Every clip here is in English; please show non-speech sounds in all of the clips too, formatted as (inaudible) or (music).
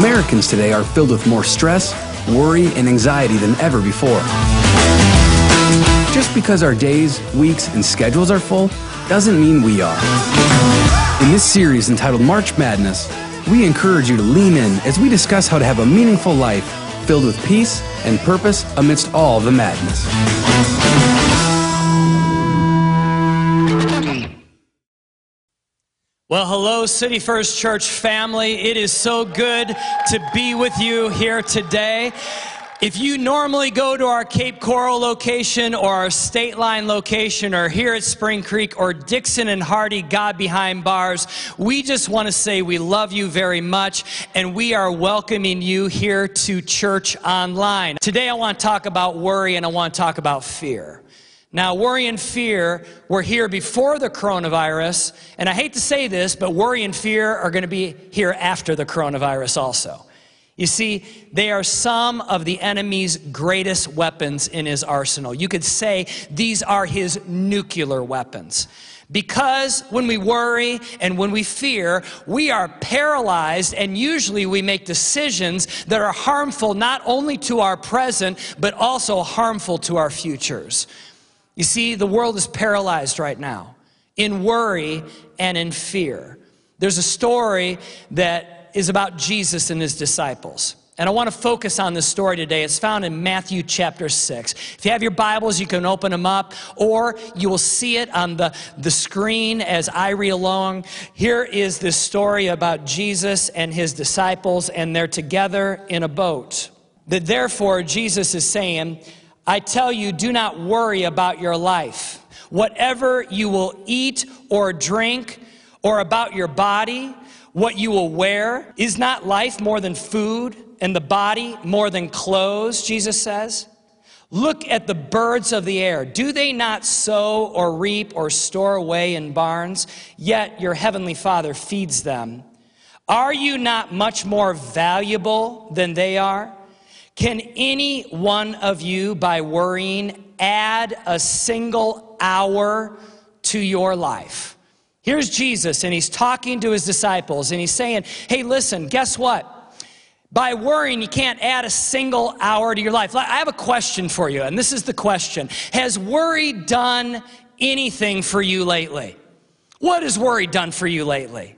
Americans today are filled with more stress, worry, and anxiety than ever before. Just because our days, weeks, and schedules are full doesn't mean we are. In this series entitled March Madness, we encourage you to lean in as we discuss how to have a meaningful life filled with peace and purpose amidst all the madness. Well, hello, City First Church family. It is so good to be with you here today. If you normally go to our Cape Coral location or our State Line location or here at Spring Creek or Dixon and Hardy, God Behind Bars, we just want to say we love you very much and we are welcoming you here to church online. Today I want to talk about worry and I want to talk about fear. Now, worry and fear were here before the coronavirus, and I hate to say this, but worry and fear are going to be here after the coronavirus also. You see, they are some of the enemy's greatest weapons in his arsenal. You could say these are his nuclear weapons. Because when we worry and when we fear, we are paralyzed, and usually we make decisions that are harmful not only to our present, but also harmful to our futures. You see, the world is paralyzed right now in worry and in fear. There's a story that is about Jesus and his disciples. And I want to focus on this story today. It's found in Matthew chapter 6. If you have your Bibles, you can open them up, or you will see it on the, the screen as I read along. Here is this story about Jesus and his disciples, and they're together in a boat. That therefore, Jesus is saying, I tell you, do not worry about your life, whatever you will eat or drink, or about your body, what you will wear. Is not life more than food, and the body more than clothes, Jesus says? Look at the birds of the air. Do they not sow or reap or store away in barns? Yet your heavenly Father feeds them. Are you not much more valuable than they are? Can any one of you, by worrying, add a single hour to your life? Here's Jesus, and he's talking to his disciples, and he's saying, Hey, listen, guess what? By worrying, you can't add a single hour to your life. I have a question for you, and this is the question Has worry done anything for you lately? What has worry done for you lately?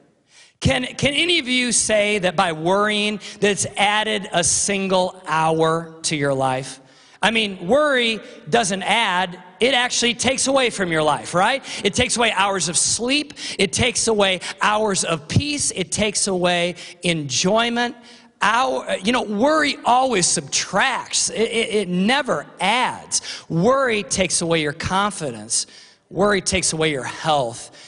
Can, can any of you say that by worrying that it's added a single hour to your life? I mean, worry doesn't add, it actually takes away from your life, right? It takes away hours of sleep, it takes away hours of peace, it takes away enjoyment. Our, you know, worry always subtracts, it, it, it never adds. Worry takes away your confidence, worry takes away your health.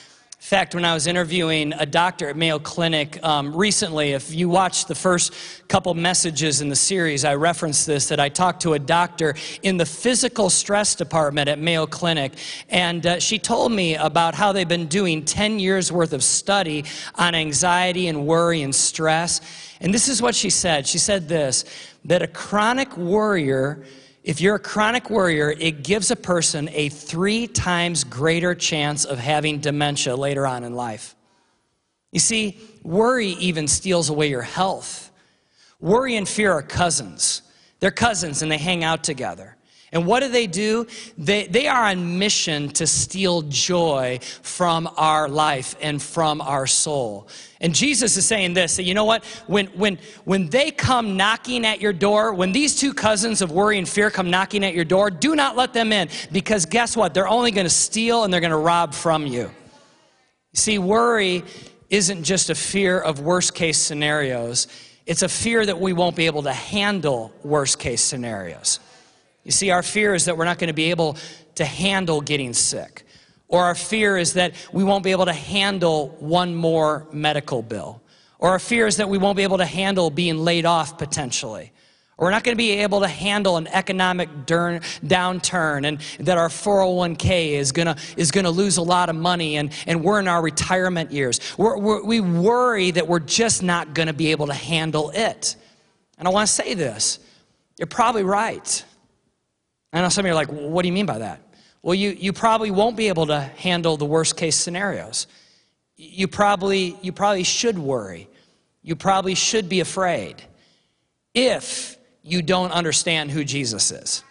In fact, when I was interviewing a doctor at Mayo Clinic um, recently, if you watched the first couple messages in the series, I referenced this that I talked to a doctor in the physical stress department at Mayo Clinic, and uh, she told me about how they've been doing 10 years worth of study on anxiety and worry and stress. And this is what she said she said this that a chronic worrier if you're a chronic worrier, it gives a person a three times greater chance of having dementia later on in life. You see, worry even steals away your health. Worry and fear are cousins. They're cousins and they hang out together. And what do they do? They, they are on mission to steal joy from our life and from our soul. And Jesus is saying this that you know what? When, when, when they come knocking at your door, when these two cousins of worry and fear come knocking at your door, do not let them in because guess what? They're only going to steal and they're going to rob from you. See, worry isn't just a fear of worst case scenarios, it's a fear that we won't be able to handle worst case scenarios. You see, our fear is that we're not going to be able to handle getting sick. Or our fear is that we won't be able to handle one more medical bill. Or our fear is that we won't be able to handle being laid off potentially. Or we're not going to be able to handle an economic downturn and that our 401k is going to, is going to lose a lot of money and, and we're in our retirement years. We're, we're, we worry that we're just not going to be able to handle it. And I want to say this you're probably right. I know some of you are like, what do you mean by that? Well, you, you probably won't be able to handle the worst case scenarios. You probably, you probably should worry. you probably should be afraid if you don't understand who Jesus is.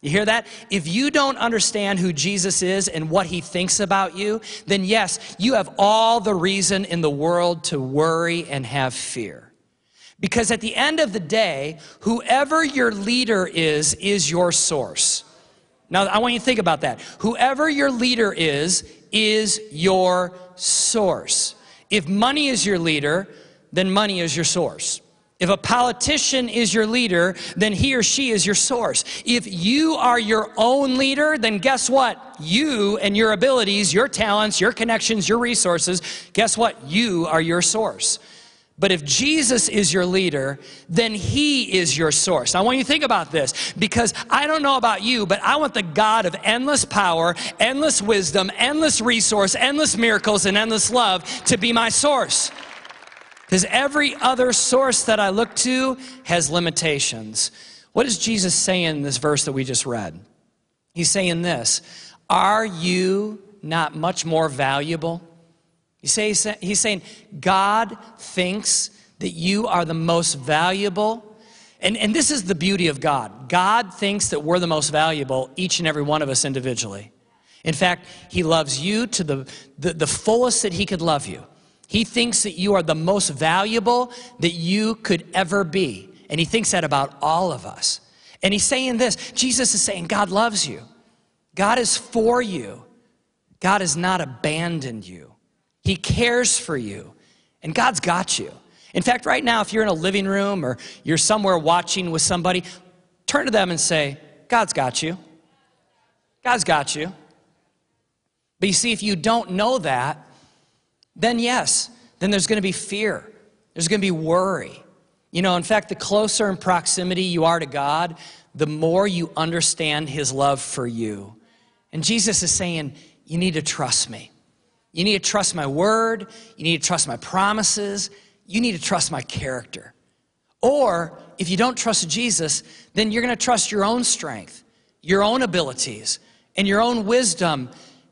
You hear that? If you don't understand who Jesus is and what he thinks about you, then yes, you have all the reason in the world to worry and have fear. Because at the end of the day, whoever your leader is, is your source. Now, I want you to think about that. Whoever your leader is, is your source. If money is your leader, then money is your source. If a politician is your leader, then he or she is your source. If you are your own leader, then guess what? You and your abilities, your talents, your connections, your resources, guess what? You are your source. But if Jesus is your leader, then he is your source. I want you to think about this because I don't know about you, but I want the God of endless power, endless wisdom, endless resource, endless miracles, and endless love to be my source. Because every other source that I look to has limitations. What is Jesus saying in this verse that we just read? He's saying this Are you not much more valuable? You say, he's saying, God thinks that you are the most valuable. And, and this is the beauty of God. God thinks that we're the most valuable, each and every one of us individually. In fact, He loves you to the, the, the fullest that He could love you. He thinks that you are the most valuable that you could ever be. And he thinks that about all of us. And he's saying this Jesus is saying, God loves you, God is for you, God has not abandoned you, He cares for you, and God's got you. In fact, right now, if you're in a living room or you're somewhere watching with somebody, turn to them and say, God's got you. God's got you. But you see, if you don't know that, then yes, then there's going to be fear. There's going to be worry. You know, in fact, the closer in proximity you are to God, the more you understand His love for you. And Jesus is saying, You need to trust me. You need to trust my word. You need to trust my promises. You need to trust my character. Or if you don't trust Jesus, then you're going to trust your own strength, your own abilities, and your own wisdom.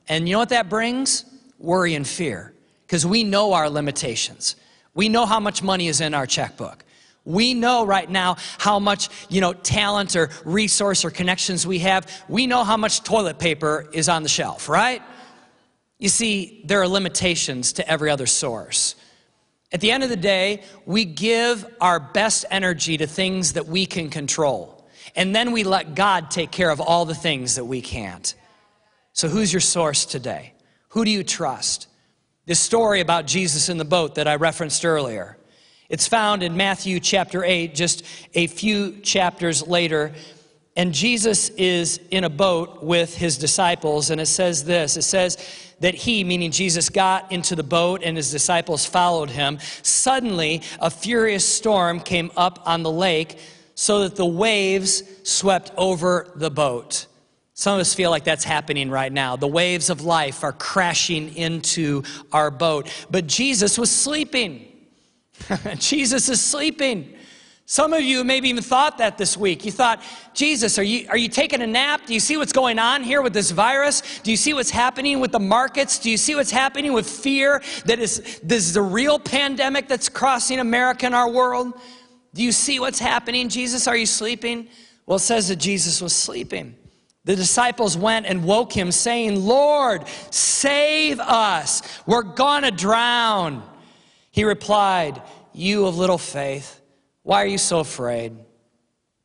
And you know what that brings? Worry and fear because we know our limitations. We know how much money is in our checkbook. We know right now how much, you know, talent or resource or connections we have. We know how much toilet paper is on the shelf, right? You see, there are limitations to every other source. At the end of the day, we give our best energy to things that we can control. And then we let God take care of all the things that we can't. So, who's your source today? Who do you trust? this story about Jesus in the boat that I referenced earlier. It's found in Matthew chapter 8, just a few chapters later. And Jesus is in a boat with his disciples, and it says this it says that he, meaning Jesus, got into the boat and his disciples followed him. Suddenly, a furious storm came up on the lake so that the waves swept over the boat. Some of us feel like that's happening right now. The waves of life are crashing into our boat. But Jesus was sleeping. (laughs) Jesus is sleeping. Some of you maybe even thought that this week. You thought, Jesus, are you, are you taking a nap? Do you see what's going on here with this virus? Do you see what's happening with the markets? Do you see what's happening with fear that is this is a real pandemic that's crossing America and our world? Do you see what's happening? Jesus, are you sleeping? Well, it says that Jesus was sleeping. The disciples went and woke him, saying, Lord, save us. We're going to drown. He replied, You of little faith, why are you so afraid?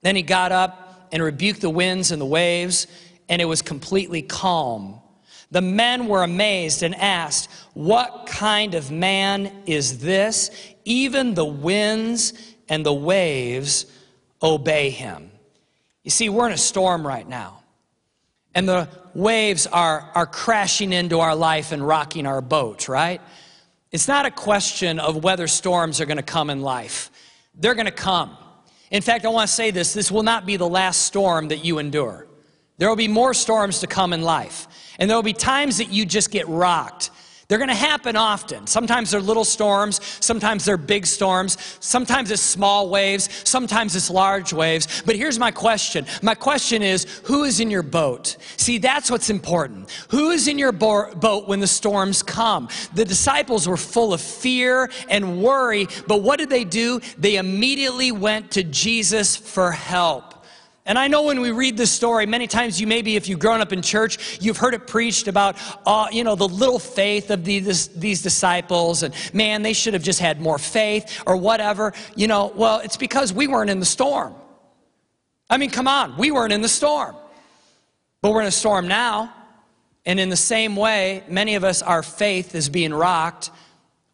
Then he got up and rebuked the winds and the waves, and it was completely calm. The men were amazed and asked, What kind of man is this? Even the winds and the waves obey him. You see, we're in a storm right now and the waves are, are crashing into our life and rocking our boat, right? It's not a question of whether storms are going to come in life. They're going to come. In fact, I want to say this this will not be the last storm that you endure. There will be more storms to come in life. And there will be times that you just get rocked. They're going to happen often. Sometimes they're little storms, sometimes they're big storms, sometimes it's small waves, sometimes it's large waves. But here's my question my question is who is in your boat? See, that's what's important. Who is in your bo- boat when the storms come? The disciples were full of fear and worry, but what did they do? They immediately went to Jesus for help. And I know when we read this story, many times you maybe, if you've grown up in church, you've heard it preached about, uh, you know, the little faith of these, these disciples, and man, they should have just had more faith or whatever. You know, well, it's because we weren't in the storm. I mean, come on, we weren't in the storm. But we're in a storm now. And in the same way, many of us, our faith is being rocked.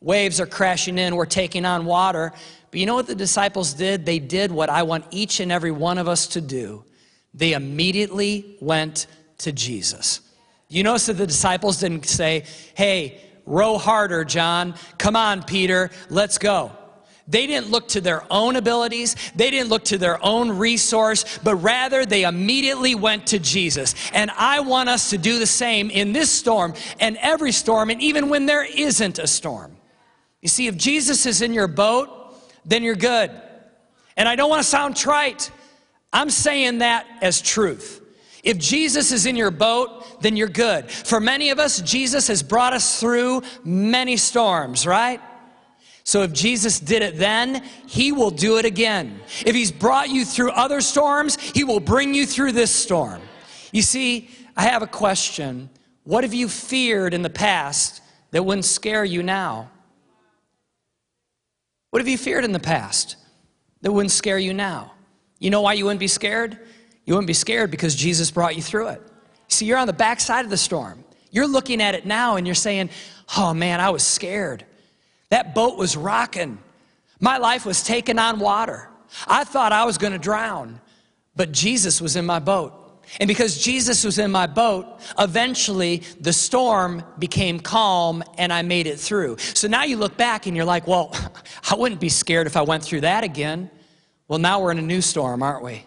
Waves are crashing in, we're taking on water. But you know what the disciples did? They did what I want each and every one of us to do. They immediately went to Jesus. You notice that the disciples didn't say, Hey, row harder, John. Come on, Peter, let's go. They didn't look to their own abilities. They didn't look to their own resource, but rather they immediately went to Jesus. And I want us to do the same in this storm and every storm, and even when there isn't a storm. You see, if Jesus is in your boat, then you're good. And I don't want to sound trite. I'm saying that as truth. If Jesus is in your boat, then you're good. For many of us, Jesus has brought us through many storms, right? So if Jesus did it then, he will do it again. If he's brought you through other storms, he will bring you through this storm. You see, I have a question. What have you feared in the past that wouldn't scare you now? What have you feared in the past that wouldn't scare you now? You know why you wouldn't be scared? You wouldn't be scared because Jesus brought you through it. See, you're on the backside of the storm. You're looking at it now and you're saying, oh man, I was scared. That boat was rocking. My life was taking on water. I thought I was going to drown, but Jesus was in my boat. And because Jesus was in my boat, eventually the storm became calm and I made it through. So now you look back and you're like, well, (laughs) I wouldn't be scared if I went through that again. Well, now we're in a new storm, aren't we?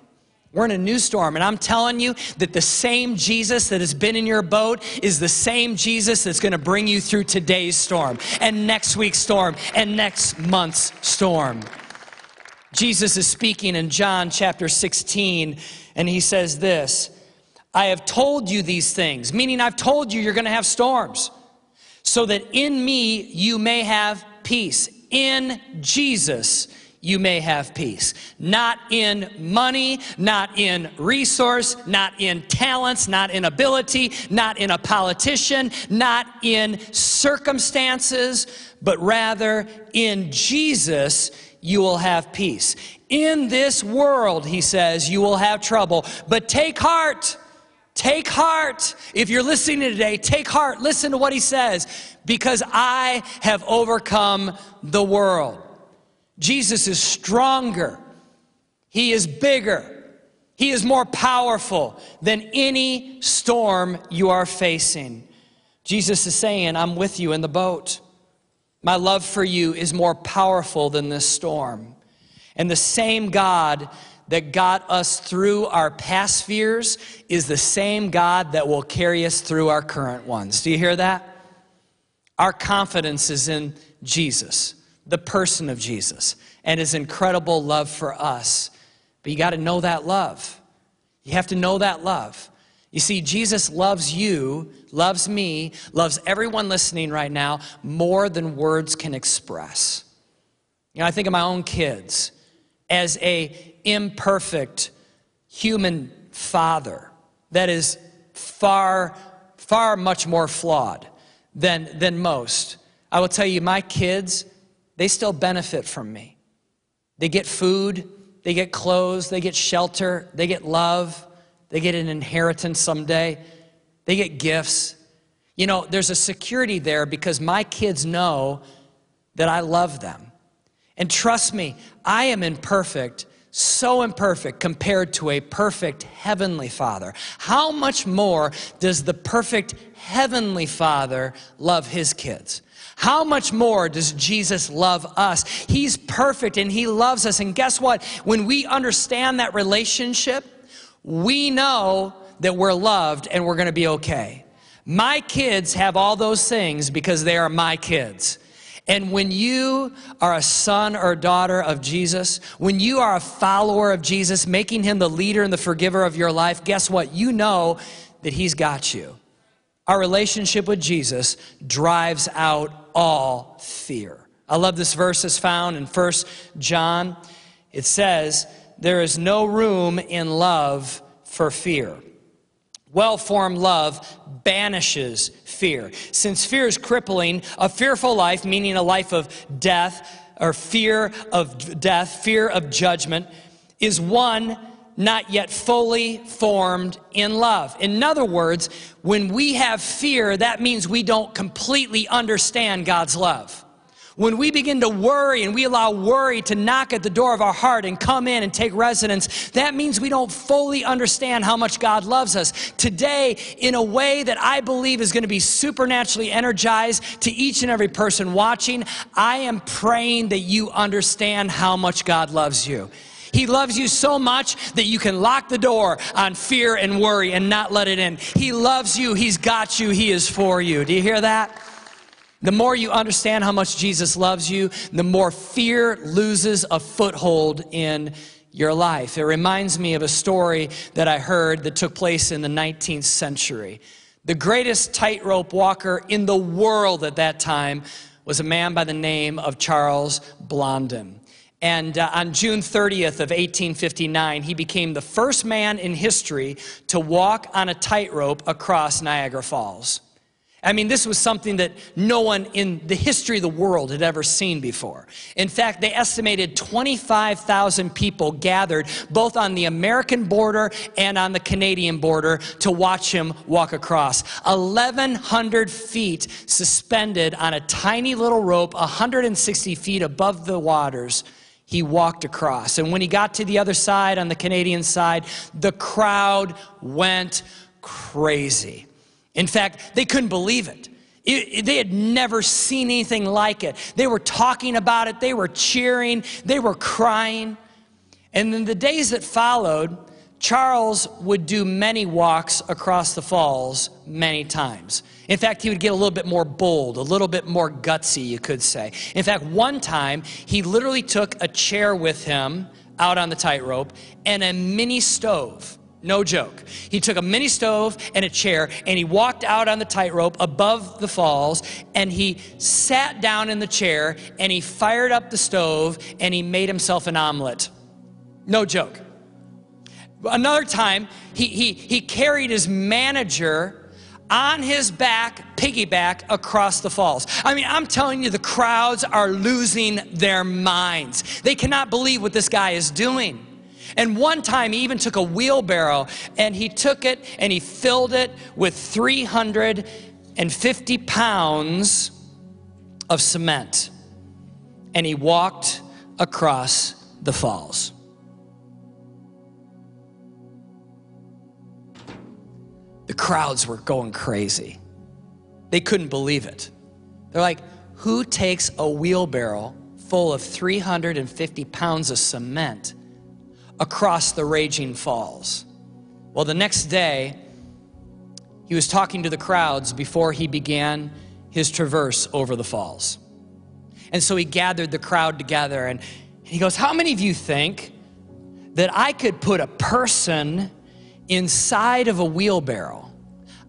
We're in a new storm, and I'm telling you that the same Jesus that has been in your boat is the same Jesus that's going to bring you through today's storm, and next week's storm, and next month's storm. Jesus is speaking in John chapter 16, and he says this I have told you these things, meaning I've told you you're going to have storms, so that in me you may have peace. In Jesus, you may have peace. Not in money, not in resource, not in talents, not in ability, not in a politician, not in circumstances, but rather in Jesus, you will have peace. In this world, he says, you will have trouble, but take heart. Take heart. If you're listening today, take heart. Listen to what he says, because I have overcome the world. Jesus is stronger. He is bigger. He is more powerful than any storm you are facing. Jesus is saying, I'm with you in the boat. My love for you is more powerful than this storm. And the same God that got us through our past fears is the same God that will carry us through our current ones. Do you hear that? Our confidence is in Jesus, the person of Jesus, and his incredible love for us. But you got to know that love. You have to know that love. You see, Jesus loves you, loves me, loves everyone listening right now more than words can express. You know, I think of my own kids as a imperfect human father that is far, far much more flawed than, than most. I will tell you, my kids, they still benefit from me. They get food, they get clothes, they get shelter, they get love. They get an inheritance someday. They get gifts. You know, there's a security there because my kids know that I love them. And trust me, I am imperfect, so imperfect compared to a perfect heavenly Father. How much more does the perfect heavenly Father love his kids? How much more does Jesus love us? He's perfect and he loves us. And guess what? When we understand that relationship, we know that we're loved and we're going to be okay. My kids have all those things because they are my kids. And when you are a son or daughter of Jesus, when you are a follower of Jesus, making him the leader and the forgiver of your life, guess what? You know that he's got you. Our relationship with Jesus drives out all fear. I love this verse is found in 1 John. It says, There is no room in love for fear. Well formed love banishes fear. Since fear is crippling, a fearful life, meaning a life of death or fear of death, fear of judgment, is one not yet fully formed in love. In other words, when we have fear, that means we don't completely understand God's love. When we begin to worry and we allow worry to knock at the door of our heart and come in and take residence, that means we don't fully understand how much God loves us. Today, in a way that I believe is going to be supernaturally energized to each and every person watching, I am praying that you understand how much God loves you. He loves you so much that you can lock the door on fear and worry and not let it in. He loves you. He's got you. He is for you. Do you hear that? The more you understand how much Jesus loves you, the more fear loses a foothold in your life. It reminds me of a story that I heard that took place in the 19th century. The greatest tightrope walker in the world at that time was a man by the name of Charles Blondin. And uh, on June 30th of 1859, he became the first man in history to walk on a tightrope across Niagara Falls. I mean, this was something that no one in the history of the world had ever seen before. In fact, they estimated 25,000 people gathered both on the American border and on the Canadian border to watch him walk across. 1,100 feet suspended on a tiny little rope, 160 feet above the waters he walked across. And when he got to the other side, on the Canadian side, the crowd went crazy. In fact, they couldn't believe it. it. They had never seen anything like it. They were talking about it, they were cheering, they were crying. And in the days that followed, Charles would do many walks across the falls many times. In fact, he would get a little bit more bold, a little bit more gutsy, you could say. In fact, one time, he literally took a chair with him out on the tightrope and a mini stove. No joke. He took a mini stove and a chair and he walked out on the tightrope above the falls and he sat down in the chair and he fired up the stove and he made himself an omelet. No joke. Another time, he, he, he carried his manager on his back, piggyback across the falls. I mean, I'm telling you, the crowds are losing their minds. They cannot believe what this guy is doing. And one time he even took a wheelbarrow and he took it and he filled it with 350 pounds of cement. And he walked across the falls. The crowds were going crazy. They couldn't believe it. They're like, who takes a wheelbarrow full of 350 pounds of cement across the raging falls. Well, the next day, he was talking to the crowds before he began his traverse over the falls. And so he gathered the crowd together and he goes, How many of you think that I could put a person inside of a wheelbarrow,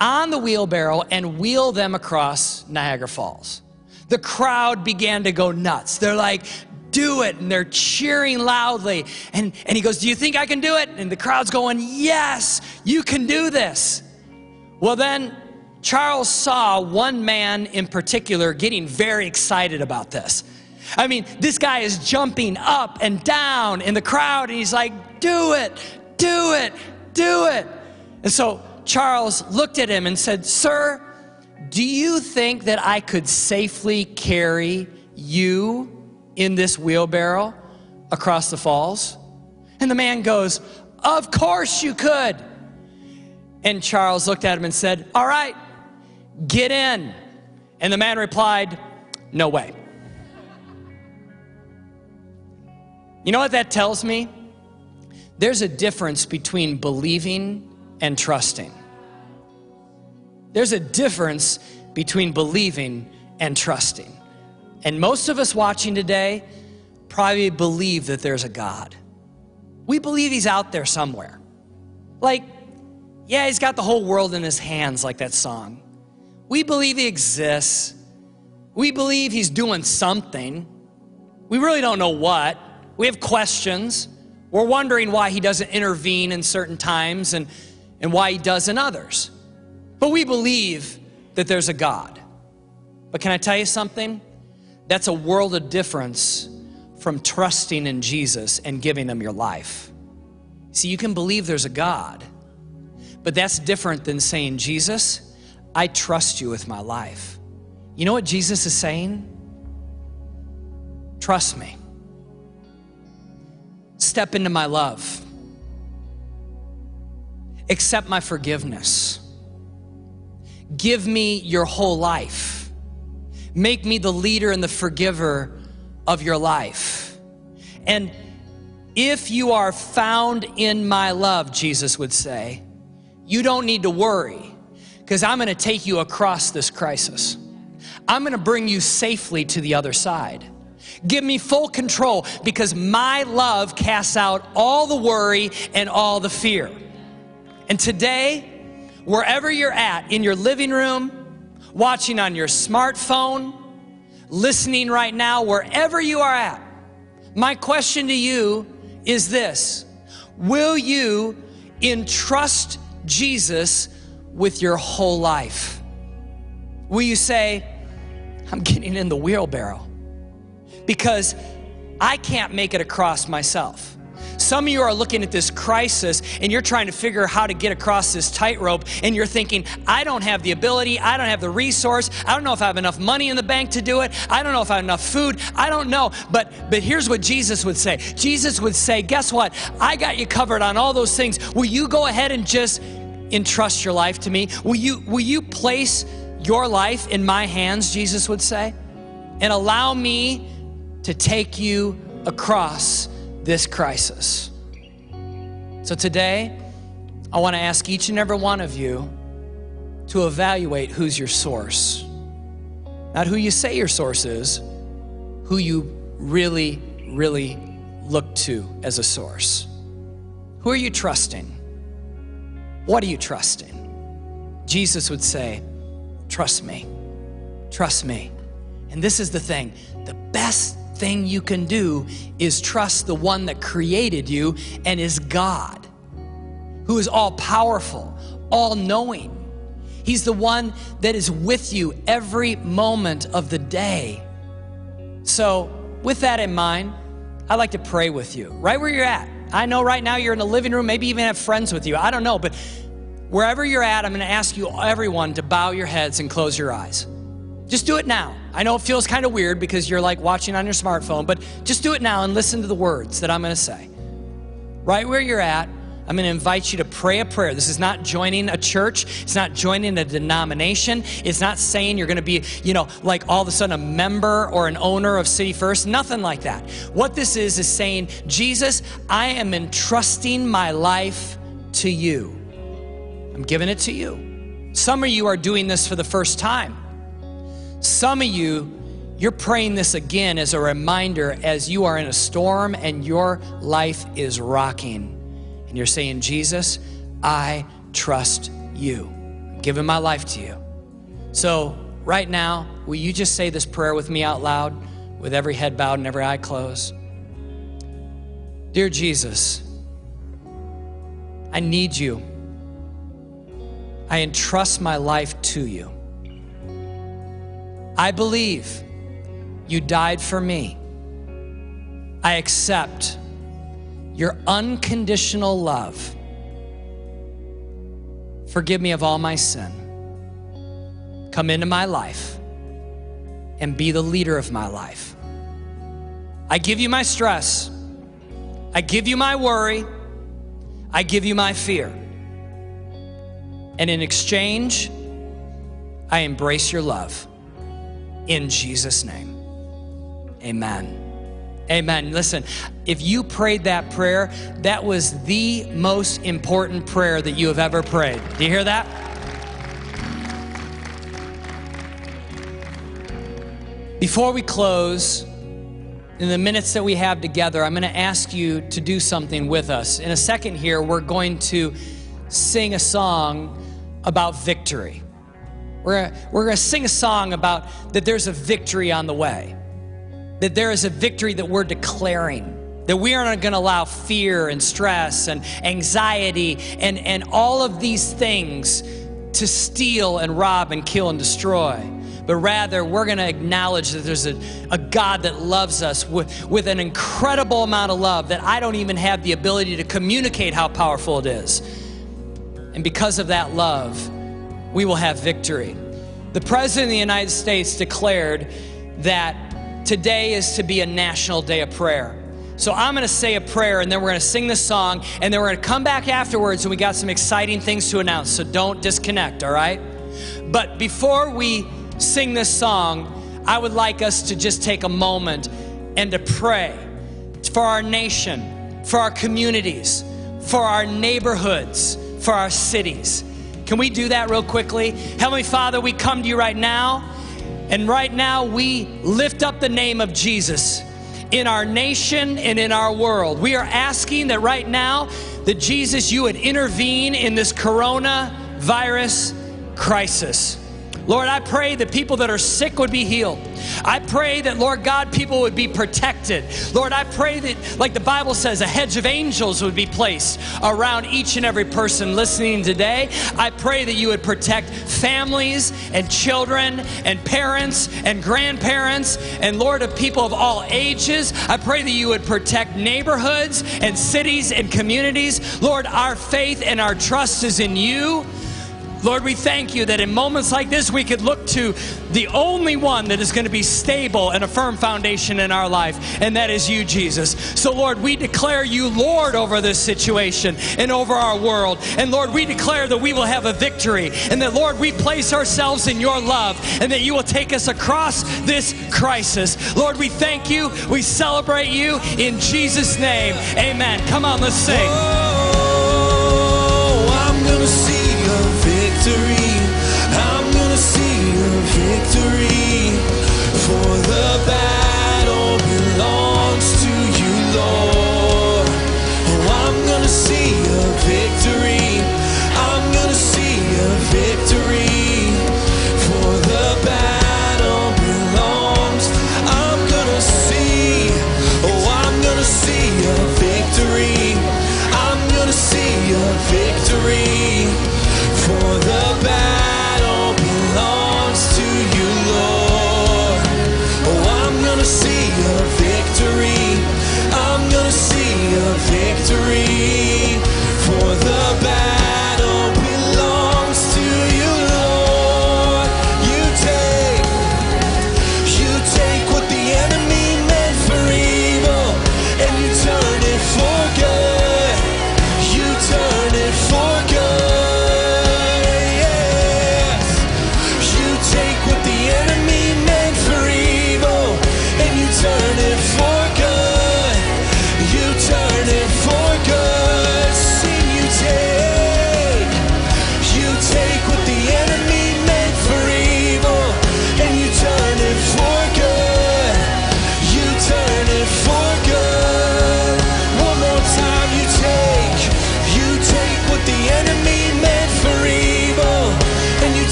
on the wheelbarrow, and wheel them across Niagara Falls? The crowd began to go nuts. They're like, do it. And they're cheering loudly. And, and he goes, Do you think I can do it? And the crowd's going, Yes, you can do this. Well, then Charles saw one man in particular getting very excited about this. I mean, this guy is jumping up and down in the crowd, and he's like, Do it, do it, do it. And so Charles looked at him and said, Sir, do you think that I could safely carry you in this wheelbarrow across the falls? And the man goes, Of course you could. And Charles looked at him and said, All right, get in. And the man replied, No way. You know what that tells me? There's a difference between believing and trusting. There's a difference between believing and trusting. And most of us watching today probably believe that there's a God. We believe He's out there somewhere. Like, yeah, He's got the whole world in His hands, like that song. We believe He exists. We believe He's doing something. We really don't know what. We have questions. We're wondering why He doesn't intervene in certain times and, and why He does in others. But we believe that there's a God. But can I tell you something? That's a world of difference from trusting in Jesus and giving Him your life. See, you can believe there's a God, but that's different than saying, Jesus, I trust you with my life. You know what Jesus is saying? Trust me. Step into my love. Accept my forgiveness. Give me your whole life. Make me the leader and the forgiver of your life. And if you are found in my love, Jesus would say, you don't need to worry because I'm going to take you across this crisis. I'm going to bring you safely to the other side. Give me full control because my love casts out all the worry and all the fear. And today, wherever you're at, in your living room, watching on your smartphone, listening right now, wherever you are at, my question to you is this Will you entrust Jesus with your whole life? Will you say, I'm getting in the wheelbarrow because I can't make it across myself? Some of you are looking at this crisis and you're trying to figure out how to get across this tightrope and you're thinking, I don't have the ability, I don't have the resource, I don't know if I have enough money in the bank to do it, I don't know if I have enough food, I don't know. But but here's what Jesus would say. Jesus would say, guess what? I got you covered on all those things. Will you go ahead and just entrust your life to me? Will you will you place your life in my hands, Jesus would say, and allow me to take you across this crisis. So today, I want to ask each and every one of you to evaluate who's your source. Not who you say your source is, who you really, really look to as a source. Who are you trusting? What are you trusting? Jesus would say, Trust me. Trust me. And this is the thing the best thing you can do is trust the one that created you and is God, who is all powerful, all knowing. He's the one that is with you every moment of the day. So, with that in mind, I'd like to pray with you right where you're at. I know right now you're in the living room, maybe even have friends with you. I don't know, but wherever you're at, I'm going to ask you, everyone, to bow your heads and close your eyes. Just do it now. I know it feels kind of weird because you're like watching on your smartphone, but just do it now and listen to the words that I'm going to say. Right where you're at, I'm going to invite you to pray a prayer. This is not joining a church. It's not joining a denomination. It's not saying you're going to be, you know, like all of a sudden a member or an owner of City First. Nothing like that. What this is, is saying, Jesus, I am entrusting my life to you. I'm giving it to you. Some of you are doing this for the first time. Some of you, you're praying this again as a reminder as you are in a storm and your life is rocking. And you're saying, Jesus, I trust you. I'm giving my life to you. So, right now, will you just say this prayer with me out loud, with every head bowed and every eye closed? Dear Jesus, I need you. I entrust my life to you. I believe you died for me. I accept your unconditional love. Forgive me of all my sin. Come into my life and be the leader of my life. I give you my stress. I give you my worry. I give you my fear. And in exchange, I embrace your love in Jesus' name. Amen. Amen. Listen, if you prayed that prayer, that was the most important prayer that you have ever prayed. Do you hear that? Before we close, in the minutes that we have together, I'm going to ask you to do something with us. In a second, here, we're going to sing a song about victory. We're, we're going to sing a song about that there's a victory on the way, that there is a victory that we're declaring. That we aren't going to allow fear and stress and anxiety and, and all of these things to steal and rob and kill and destroy. But rather, we're going to acknowledge that there's a, a God that loves us with, with an incredible amount of love that I don't even have the ability to communicate how powerful it is. And because of that love, we will have victory. The President of the United States declared that today is to be a national day of prayer. So I'm going to say a prayer and then we're going to sing the song and then we're going to come back afterwards and we got some exciting things to announce. So don't disconnect, all right? But before we sing this song, I would like us to just take a moment and to pray for our nation, for our communities, for our neighborhoods, for our cities. Can we do that real quickly? Heavenly Father, we come to you right now, and right now we lift up the name of Jesus in our nation and in our world. We are asking that right now that Jesus, you would intervene in this coronavirus crisis. Lord, I pray that people that are sick would be healed. I pray that, Lord God, people would be protected. Lord, I pray that, like the Bible says, a hedge of angels would be placed around each and every person listening today. I pray that you would protect families and children and parents and grandparents and, Lord, of people of all ages. I pray that you would protect neighborhoods and cities and communities. Lord, our faith and our trust is in you. Lord, we thank you that in moments like this, we could look to the only one that is going to be stable and a firm foundation in our life, and that is you, Jesus. So, Lord, we declare you Lord over this situation and over our world. And Lord, we declare that we will have a victory, and that, Lord, we place ourselves in your love, and that you will take us across this crisis. Lord, we thank you. We celebrate you in Jesus' name. Amen. Come on, let's sing. Oh,